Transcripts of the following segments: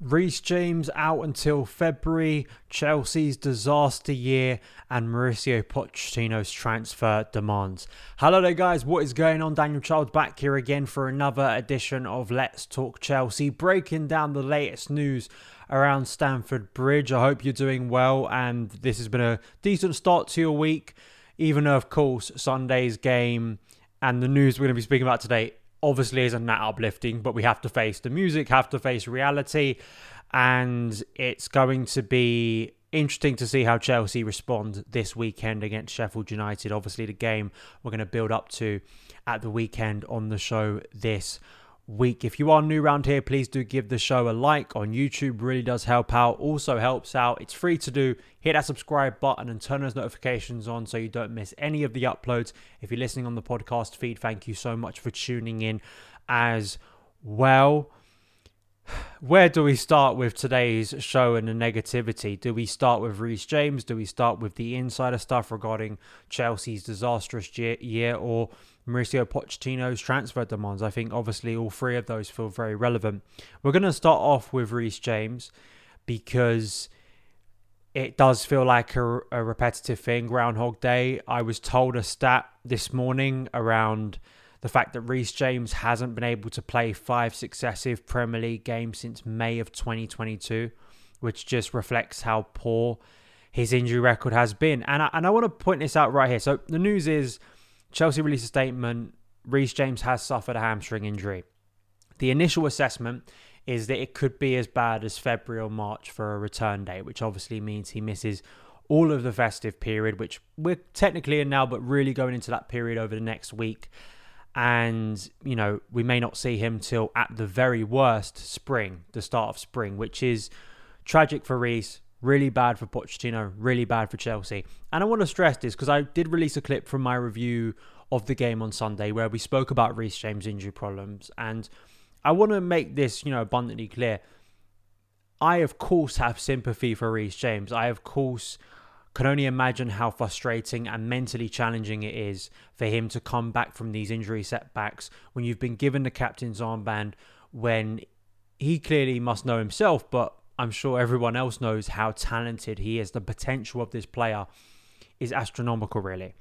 Reece James out until February, Chelsea's disaster year, and Mauricio Pochettino's transfer demands. Hello there, guys. What is going on? Daniel Childs back here again for another edition of Let's Talk Chelsea, breaking down the latest news around Stamford Bridge. I hope you're doing well, and this has been a decent start to your week, even though, of course, Sunday's game and the news we're going to be speaking about today obviously isn't that uplifting, but we have to face the music, have to face reality, and it's going to be interesting to see how Chelsea respond this weekend against Sheffield United. Obviously, the game we're going to build up to at the weekend on the show this week. If you are new around here, please do give the show a like on YouTube. Really does help out. Also helps out. It's free to do. Hit that subscribe button and turn those notifications on so you don't miss any of the uploads. If you're listening on the podcast feed, thank you so much for tuning in as well. Where do we start with today's show and the negativity? Do we start with Reece James? Do we start with the insider stuff regarding Chelsea's disastrous year, or Mauricio Pochettino's transfer demands? I think obviously all three of those feel very relevant. We're going to start off with Reece James because it does feel like a, a repetitive thing. Groundhog Day. I was told a stat this morning around the fact that Reece James hasn't been able to play five successive Premier League games since May of 2022, which just reflects how poor his injury record has been. And I, and I want to point this out right here. So the news is Chelsea released a statement. Reece James has suffered a hamstring injury. The initial assessment is that it could be as bad as February or March for a return date, which obviously means he misses all of the festive period, which we're technically in now, but really going into that period over the next week and you know we may not see him till at the very worst spring, the start of spring, which is tragic for Reece, really bad for Pochettino, really bad for Chelsea. And I want to stress this because I did release a clip from my review of the game on Sunday where we spoke about Reece James' injury problems, and I want to make this you know abundantly clear. I of course have sympathy for Reece James. I of course can only imagine how frustrating and mentally challenging it is for him to come back from these injury setbacks when you've been given the captain's armband when he clearly must know himself, but I'm sure everyone else knows how talented he is. The potential of this player is astronomical, really.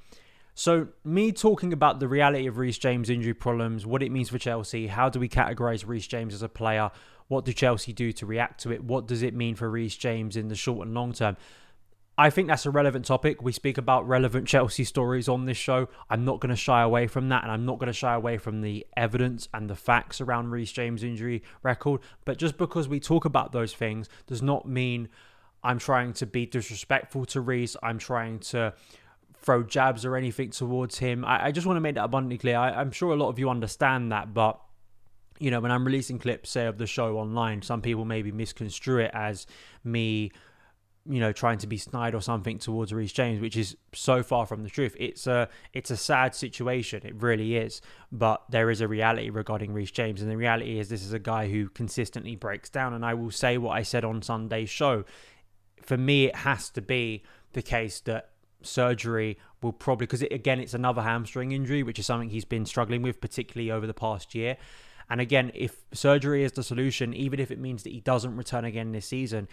So, me talking about the reality of Reece James' injury problems, what it means for Chelsea, how do we categorize Reece James as a player? What do Chelsea do to react to it? What does it mean for Reece James in the short and long term? I think that's a relevant topic. We speak about relevant Chelsea stories on this show. I'm not going to shy away from that, and I'm not going to shy away from the evidence and the facts around Reece James' injury record. But just because we talk about those things does not mean I'm trying to be disrespectful to Reece. I'm trying to throw jabs or anything towards him. I, I just want to make that abundantly clear. I, I'm sure a lot of you understand that, but you know, when I'm releasing clips, say, of the show online, some people maybe misconstrue it as me you know, trying to be snide or something towards Reece James, which is so far from the truth. It's a it's a sad situation. It really is. But there is a reality regarding Reece James, and the reality is this is a guy who consistently breaks down. And I will say what I said on Sunday's show. For me, it has to be the case that surgery will probably because it, again it's another hamstring injury, which is something he's been struggling with, particularly over the past year. And again, if surgery is the solution, even if it means that he doesn't return again this season,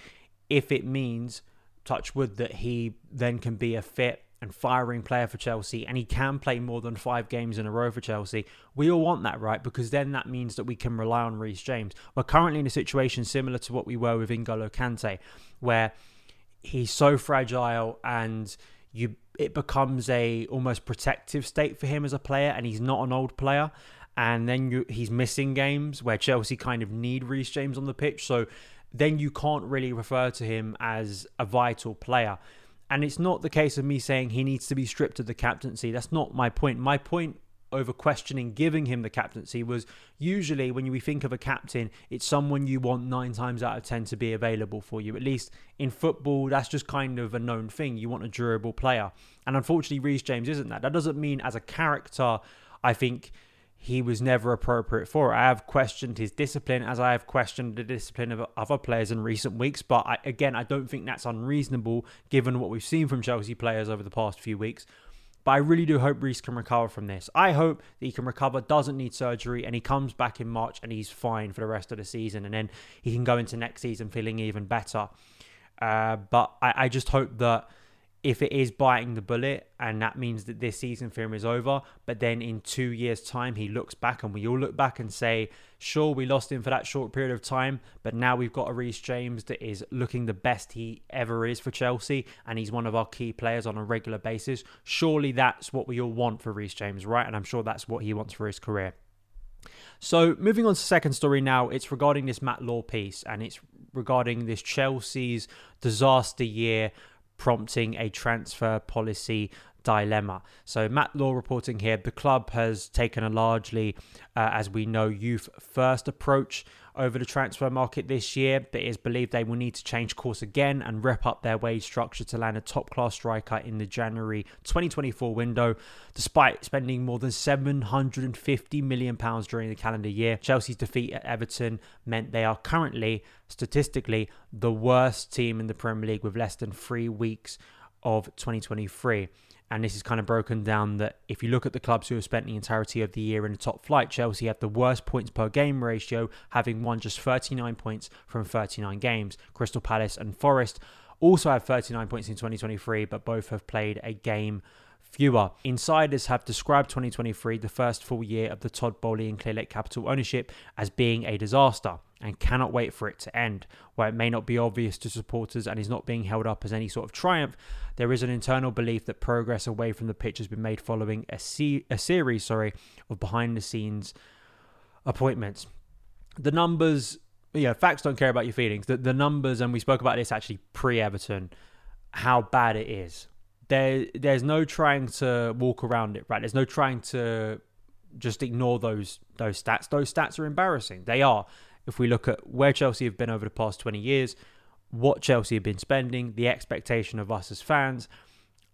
if it means touch wood that he then can be a fit and firing player for Chelsea, and he can play more than five games in a row for Chelsea. We all want that, right? Because then that means that we can rely on Reece James. We're currently in a situation similar to what we were with N'Golo Kante, where he's so fragile and you it becomes a almost protective state for him as a player, and he's not an old player. And then you, he's missing games where Chelsea kind of need Reece James on the pitch, so then you can't really refer to him as a vital player. And it's not the case of me saying he needs to be stripped of the captaincy. That's not my point. My point over questioning giving him the captaincy was usually when we think of a captain, it's someone you want nine times out of ten to be available for you. At least in football, that's just kind of a known thing. You want a durable player. And unfortunately, Reece James isn't that. That doesn't mean as a character, I think he was never appropriate for. I have questioned his discipline as I have questioned the discipline of other players in recent weeks. But I, again, I don't think that's unreasonable given what we've seen from Chelsea players over the past few weeks. But I really do hope Reece can recover from this. I hope that he can recover, doesn't need surgery, and he comes back in March and he's fine for the rest of the season. And then he can go into next season feeling even better. Uh, but I, I just hope that if it is biting the bullet and that means that this season for him is over, but then in two years' time he looks back and we all look back and say, sure, we lost him for that short period of time, but now we've got a Reece James that is looking the best he ever is for Chelsea and he's one of our key players on a regular basis. Surely that's what we all want for Reece James, right? And I'm sure that's what he wants for his career. So, moving on to second story now, it's regarding this Matt Law piece and it's regarding this Chelsea's disaster year prompting a transfer policy dilemma. So, Matt Law reporting here the club has taken a largely, uh, as we know, youth first approach over the transfer market this year, but it is believed they will need to change course again and rep up their wage structure to land a top class striker in the January 2024 window. Despite spending more than £750 million during the calendar year, Chelsea's defeat at Everton meant they are currently, statistically, the worst team in the Premier League with less than three weeks of 2023. And this is kind of broken down that if you look at the clubs who have spent the entirety of the year in the top flight, Chelsea have the worst points per game ratio, having won just 39 points from 39 games. Crystal Palace and Forest also have 39 points in 2023, but both have played a game fewer. Insiders have described 2023, the first full year of the Todd Boehly and Clearlake Capital ownership, as being a disaster and cannot wait for it to end. While it may not be obvious to supporters and is not being held up as any sort of triumph, there is an internal belief that progress away from the pitch has been made following a, se- a series sorry, of behind the scenes appointments. The numbers, yeah, facts don't care about your feelings. The, the numbers, and we spoke about this actually pre Everton, how bad it is. There, there's no trying to walk around it, right? There's no trying to just ignore those those stats. Those stats are embarrassing. They are if we look at where Chelsea have been over the past 20 years, what Chelsea have been spending, the expectation of us as fans,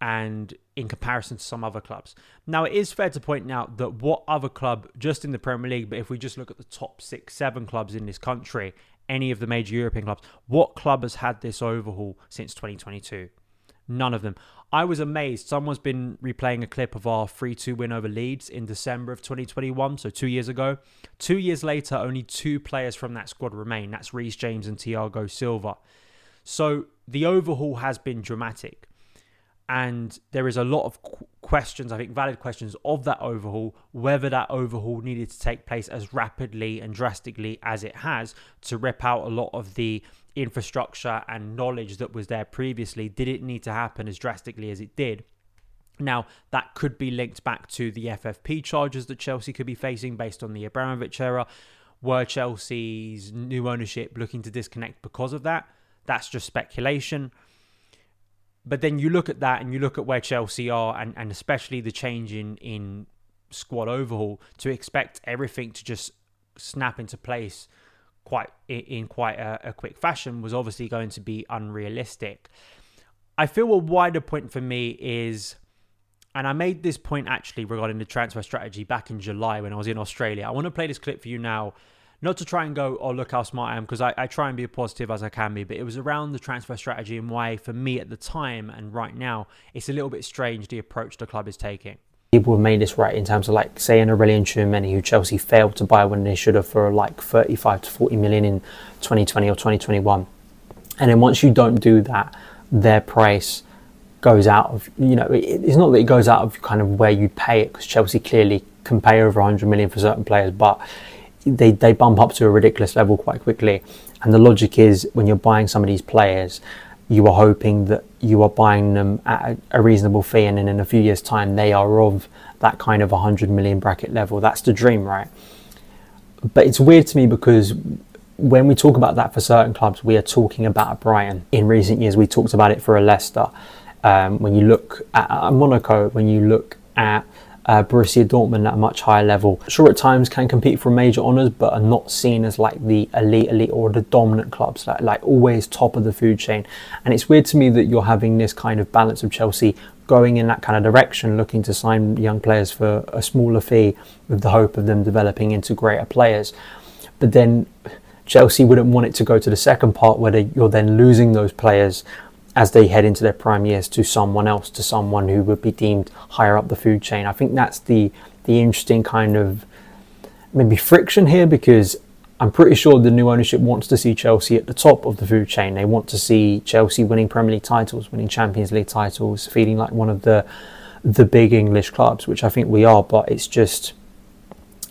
and in comparison to some other clubs. Now, it is fair to point out that what other club, just in the Premier League, but if we just look at the top six, seven clubs in this country, any of the major European clubs, what club has had this overhaul since 2022? None of them. I was amazed. Someone's been replaying a clip of our 3 2 win over Leeds in December of 2021, so two years ago. Two years later, only two players from that squad remain. That's Reece James and Thiago Silva. So the overhaul has been dramatic. And there is a lot of questions, I think valid questions, of that overhaul, whether that overhaul needed to take place as rapidly and drastically as it has to rip out a lot of the infrastructure and knowledge that was there previously. Did it need to happen as drastically as it did? Now, that could be linked back to the FFP charges that Chelsea could be facing based on the Abramovich era. Were Chelsea's new ownership looking to disconnect because of that? That's just speculation. But then you look at that and you look at where Chelsea are, and, and especially the change in, in squad overhaul, to expect everything to just snap into place quite in quite a, a quick fashion was obviously going to be unrealistic. I feel a wider point for me is, and I made this point actually regarding the transfer strategy back in July when I was in Australia. I want to play this clip for you now not to try and go, oh, look how smart I am, because I, I try and be as positive as I can be, but it was around the transfer strategy and why, for me at the time and right now, it's a little bit strange the approach the club is taking. People have made this right in terms of like saying Aurelien Tchouameni, who Chelsea failed to buy when they should have for like 35 to 40 million in 2020 or 2021. And then once you don't do that, their price goes out of you know it's not that it goes out of kind of where you'd pay it because Chelsea clearly can pay over 100 million for certain players, but they they bump up to a ridiculous level quite quickly. And the logic is when you're buying some of these players, you are hoping that you are buying them at a reasonable fee, and then in a few years' time they are of that kind of 100 million bracket level. That's the dream, right? But it's weird to me because when we talk about that for certain clubs, we are talking about Brighton. In recent years, we talked about it for a Leicester. Um, when you look at, at Monaco, when you look at uh, Borussia Dortmund at a much higher level. Sure, at times can compete for major honours, but are not seen as like the elite, elite or the dominant clubs, like, like always top of the food chain. And it's weird to me that you're having this kind of balance of Chelsea going in that kind of direction, looking to sign young players for a smaller fee with the hope of them developing into greater players. But then Chelsea wouldn't want it to go to the second part where they, you're then losing those players as they head into their prime years to someone else, to someone who would be deemed higher up the food chain. I think that's the the interesting kind of maybe friction here because I'm pretty sure the new ownership wants to see Chelsea at the top of the food chain. They want to see Chelsea winning Premier League titles, winning Champions League titles, feeling like one of the the big English clubs, which I think we are. But it's just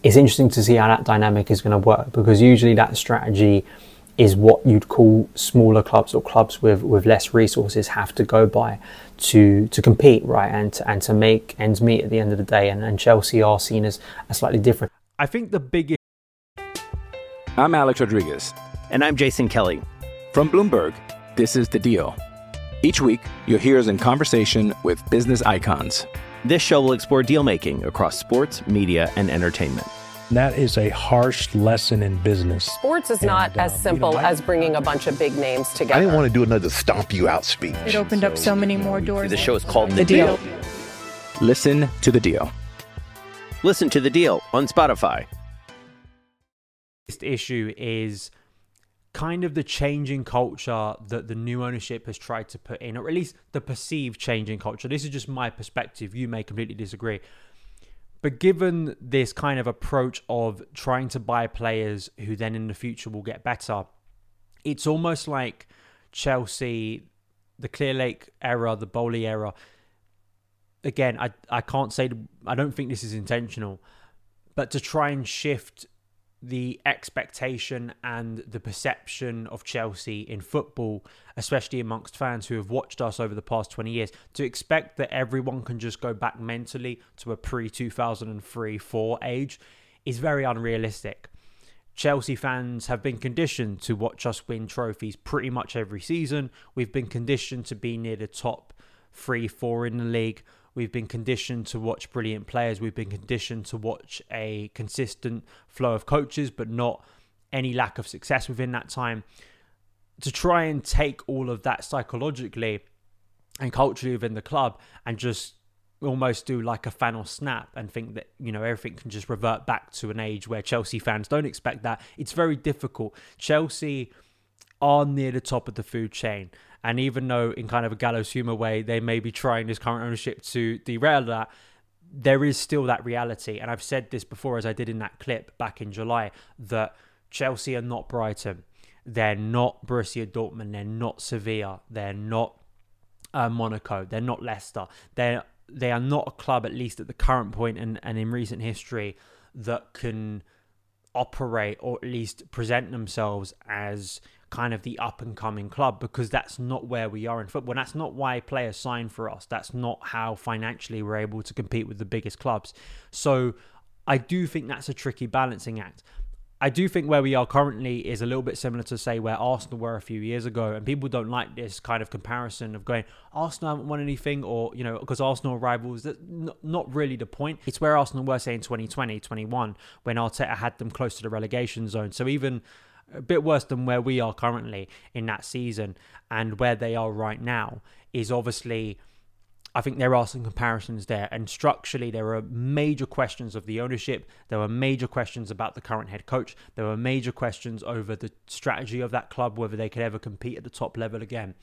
it's interesting to see how that dynamic is going to work because usually that strategy is what you'd call smaller clubs or clubs with, with less resources have to go by to to compete, right? And to, and to make ends meet at the end of the day. And, and Chelsea are seen as, as slightly different. I think the biggest. I'm Alex Rodriguez. And I'm Jason Kelly. From Bloomberg, this is The Deal. Each week, you'll hear us in conversation with business icons. This show will explore deal making across sports, media, and entertainment. That is a harsh lesson in business. Sports is not And, as um, simple you know, I- as bringing a bunch of big names together. I didn't want to do another stomp you out speech. It opened up so many more doors. The show is called The The Deal. Deal. Listen to The Deal. Listen to The Deal on Spotify. biggest issue is kind of the changing culture that the new ownership has tried to put in, or at least the perceived changing culture. This is just my perspective. You may completely disagree. But given this kind of approach of trying to buy players who then in the future will get better, it's almost like Chelsea, the Clearlake era, the Boehly era. Again, I I can't say I don't think this is intentional, but to try and shift the expectation and the perception of Chelsea in football, especially amongst fans who have watched us over the past 20 years, to expect that everyone can just go back mentally to a pre 2003 4 age is very unrealistic. Chelsea fans have been conditioned to watch us win trophies pretty much every season. We've been conditioned to be near the top three, four in the league. We've been conditioned to watch brilliant players. We've been conditioned to watch a consistent flow of coaches, but not any lack of success within that time. To try and take all of that psychologically and culturally within the club and just almost do like a final snap and think that you know everything can just revert back to an age where Chelsea fans don't expect that it's very difficult Chelsea are near the top of the food chain. And even though in kind of a gallows humor way they may be trying this current ownership to derail that there is still that reality. And I've said this before as I did in that clip back in July that Chelsea are not Brighton. They're not Borussia Dortmund. They're not Sevilla. They're not uh, Monaco. They're not Leicester. They're they are not a club, at least at the current point and, and in recent history, that can operate or at least present themselves as kind of the up and coming club because that's not where we are in football. And that's not why players sign for us. That's not how financially we're able to compete with the biggest clubs. So I do think that's a tricky balancing act. I do think where we are currently is a little bit similar to say where Arsenal were a few years ago, and people don't like this kind of comparison of going Arsenal haven't won anything, or you know because Arsenal rivals. That's not really the point. It's where Arsenal were say in 2020, 21 when Arteta had them close to the relegation zone. So even a bit worse than where we are currently in that season and where they are right now is obviously I think there are some comparisons there. And structurally, there are major questions of the ownership. There were major questions about the current head coach. There were major questions over the strategy of that club, whether they could ever compete at the top level again.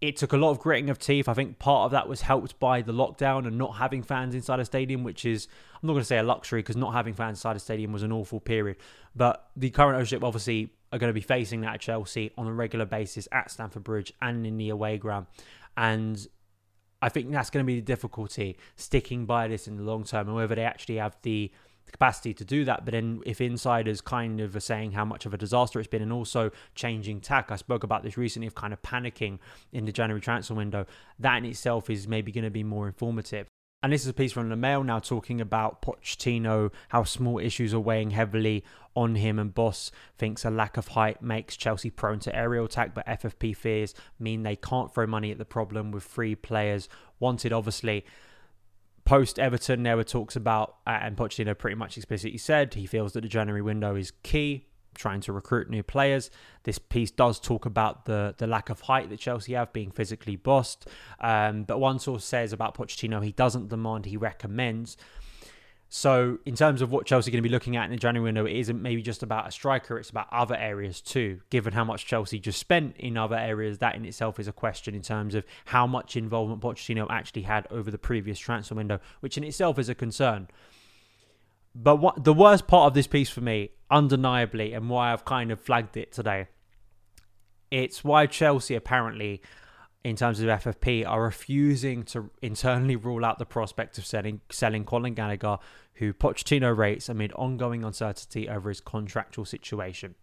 It took a lot of gritting of teeth. I think part of that was helped by the lockdown and not having fans inside a stadium, which is, I'm not going to say a luxury because not having fans inside a stadium was an awful period. But the current ownership obviously are going to be facing that at Chelsea on a regular basis at Stamford Bridge and in the away ground. And I think that's going to be the difficulty sticking by this in the long term and whether they actually have the capacity to do that. But then, if insiders kind of are saying how much of a disaster it's been and also changing tack, I spoke about this recently of kind of panicking in the January transfer window, that in itself is maybe going to be more informative. And this is a piece from the Mail now talking about Pochettino, how small issues are weighing heavily on him. And Boss thinks a lack of height makes Chelsea prone to aerial attack, but FFP fears mean they can't throw money at the problem with three players wanted, obviously. Post Everton, there were talks about, uh, and Pochettino pretty much explicitly said he feels that the January window is key trying to recruit new players. This piece does talk about the the lack of height that Chelsea have, being physically bossed. Um, but one source says about Pochettino, he doesn't demand, he recommends. So, in terms of what Chelsea are going to be looking at in the January window, it isn't maybe just about a striker, it's about other areas too. Given how much Chelsea just spent in other areas, that in itself is a question in terms of how much involvement Pochettino actually had over the previous transfer window, which in itself is a concern. But what the worst part of this piece for me, undeniably, and why I've kind of flagged it today, it's why Chelsea apparently, in terms of FFP, are refusing to internally rule out the prospect of selling selling Conor Gallagher, who Pochettino rates amid ongoing uncertainty over his contractual situation.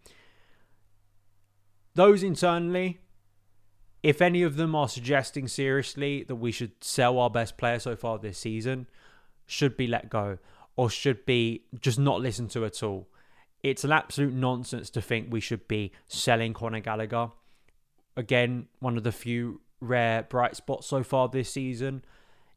Those internally, if any of them are suggesting seriously that we should sell our best player so far this season, should be let go or should be just not listened to at all. It's an absolute nonsense to think we should be selling Conor Gallagher. Again, one of the few rare bright spots so far this season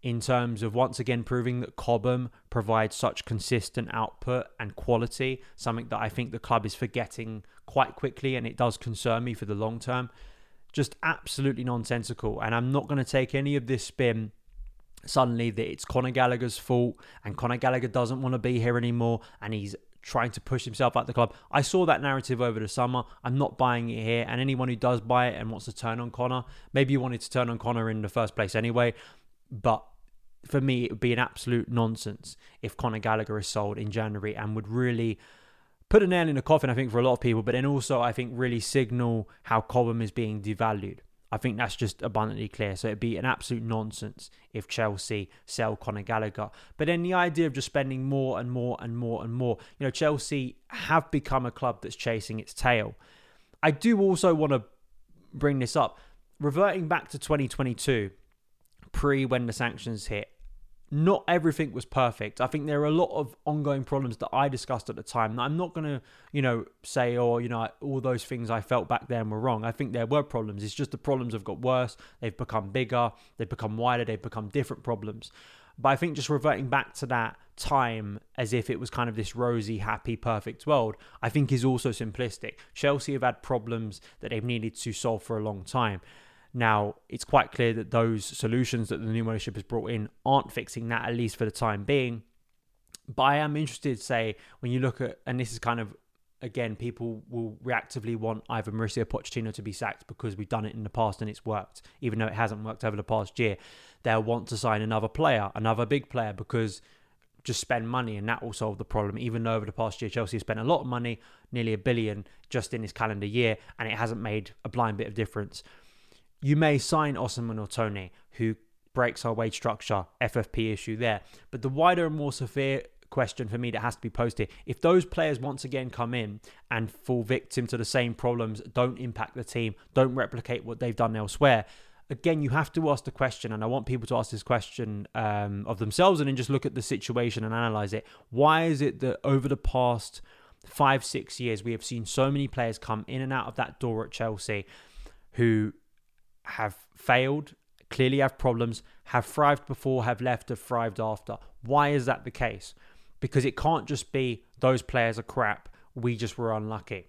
in terms of once again proving that Cobham provides such consistent output and quality, something that I think the club is forgetting quite quickly and it does concern me for the long term. Just absolutely nonsensical. And I'm not going to take any of this spin suddenly that it's Conor Gallagher's fault and Conor Gallagher doesn't want to be here anymore and he's trying to push himself out the club. I saw that narrative over the summer. I'm not buying it here. And anyone who does buy it and wants to turn on Conor, maybe you wanted to turn on Conor in the first place anyway. But for me, it would be an absolute nonsense if Conor Gallagher is sold in January and would really put a nail in the coffin, I think, for a lot of people, but then also, I think, really signal how Cobham is being devalued. I think that's just abundantly clear. So it'd be an absolute nonsense if Chelsea sell Conor Gallagher. But then the idea of just spending more and more and more and more, you know, Chelsea have become a club that's chasing its tail. I do also want to bring this up. Reverting back to 2022, pre when the sanctions hit, not everything was perfect. I think there are a lot of ongoing problems that I discussed at the time. I'm not going to, you know, say, oh, you know, all those things I felt back then were wrong. I think there were problems. It's just the problems have got worse. They've become bigger. They've become wider. They've become different problems. But I think just reverting back to that time as if it was kind of this rosy, happy, perfect world, I think is also simplistic. Chelsea have had problems that they've needed to solve for a long time. Now, it's quite clear that those solutions that the new ownership has brought in aren't fixing that, at least for the time being. But I am interested, to say, when you look at, and this is kind of, again, people will reactively want either Mauricio Pochettino to be sacked because we've done it in the past and it's worked, even though it hasn't worked over the past year. They'll want to sign another player, another big player, because just spend money and that will solve the problem. Even though over the past year, Chelsea has spent a lot of money, nearly a billion just in this calendar year, and it hasn't made a blind bit of difference you may sign Osimhen or Toney, who breaks our wage structure, FFP issue there. But the wider and more severe question for me that has to be posed here if those players once again come in and fall victim to the same problems, don't impact the team, don't replicate what they've done elsewhere. Again, you have to ask the question, and I want people to ask this question um, of themselves and then just look at the situation and analyze it. Why is it that over the past five, six years, we have seen so many players come in and out of that door at Chelsea who have failed, clearly have problems, have thrived before, have left, have thrived after. Why is that the case? Because it can't just be those players are crap, we just were unlucky.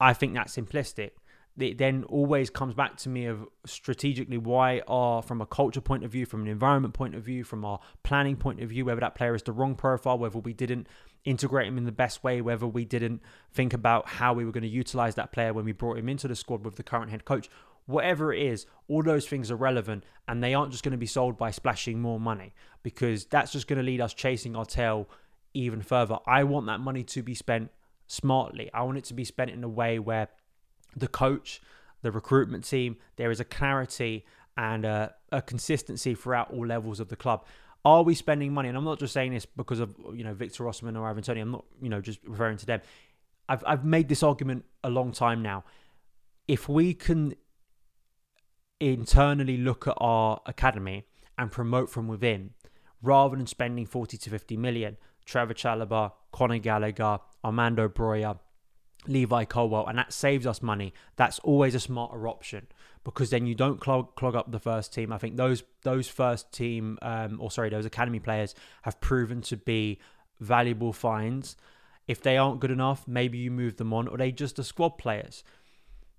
I think that's simplistic. It then always comes back to me of strategically why are from a culture point of view, from an environment point of view, from our planning point of view, whether that player is the wrong profile, whether we didn't integrate him in the best way, whether we didn't think about how we were going to utilize that player when we brought him into the squad with the current head coach whatever it is, all those things are relevant and they aren't just going to be sold by splashing more money because that's just going to lead us chasing our tail even further. I want that money to be spent smartly. I want it to be spent in a way where the coach, the recruitment team, there is a clarity and uh, a consistency throughout all levels of the club. Are we spending money? And I'm not just saying this because of you know Victor Osimhen or Ivan Toney. I'm not you know just referring to them. I've I've made this argument a long time now. If we can internally look at our academy and promote from within, rather than spending 40 to 50 million, Trevoh Chalobah, Conor Gallagher, Armando Broja, Levi Colwill, and that saves us money. That's always a smarter option because then you don't clog, clog up the first team. I think those those first team, um, or sorry, those academy players have proven to be valuable finds. If they aren't good enough, maybe you move them on, or they just are squad players.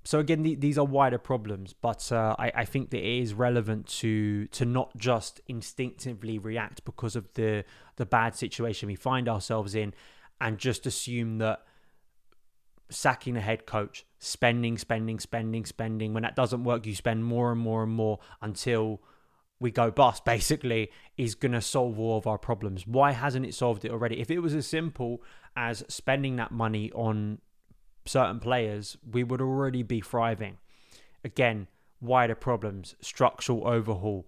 So again, the, these are wider problems, but uh, I, I, think that it is relevant to to not just instinctively react because of the the bad situation we find ourselves in, and just assume that sacking a head coach, spending, spending, spending, spending. When that doesn't work, you spend more and more and more until we go bust, basically, is going to solve all of our problems. Why hasn't it solved it already? If it was as simple as spending that money on certain players, we would already be thriving. Again, wider problems, structural overhaul,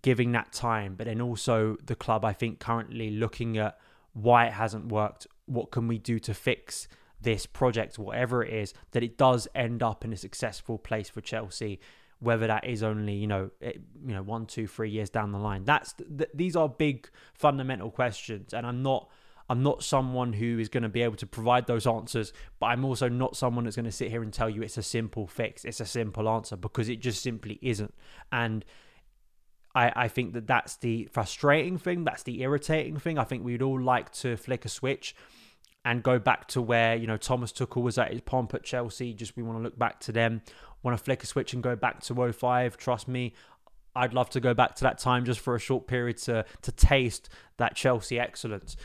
giving that time, but then also the club, I think, currently looking at why it hasn't worked. What can we do to fix this project, whatever it is, that it does end up in a successful place for Chelsea? Whether that is only you know it, you know one, two, three years down the line. That's th- these are big fundamental questions, and I'm not I'm not someone who is going to be able to provide those answers, but I'm also not someone that's going to sit here and tell you it's a simple fix, it's a simple answer, because it just simply isn't. And I, I think that that's the frustrating thing, that's the irritating thing. I think we'd all like to flick a switch and go back to where you know Thomas Tuchel was at his pomp at Chelsea. Just we want to look back to them, want to flick a switch and go back to 05. Trust me, I'd love to go back to that time just for a short period to to taste that Chelsea excellence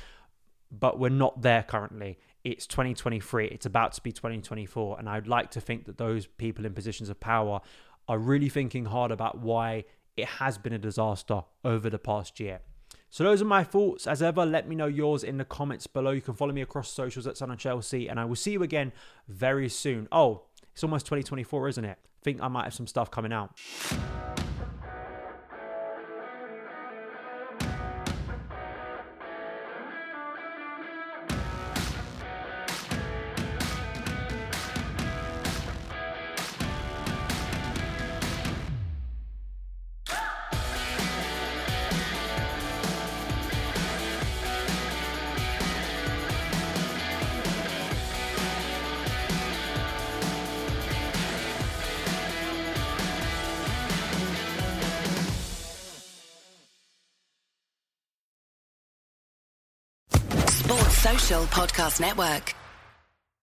but we're not there currently. It's 2023, it's about to be 2024. And I'd like to think that those people in positions of power are really thinking hard about why it has been a disaster over the past year. So those are my thoughts. As ever, let me know yours in the comments below. You can follow me across socials at Son of Chelsea, and I will see you again very soon. Oh, it's almost 2024, isn't it? I think I might have some stuff coming out. Podcast Network.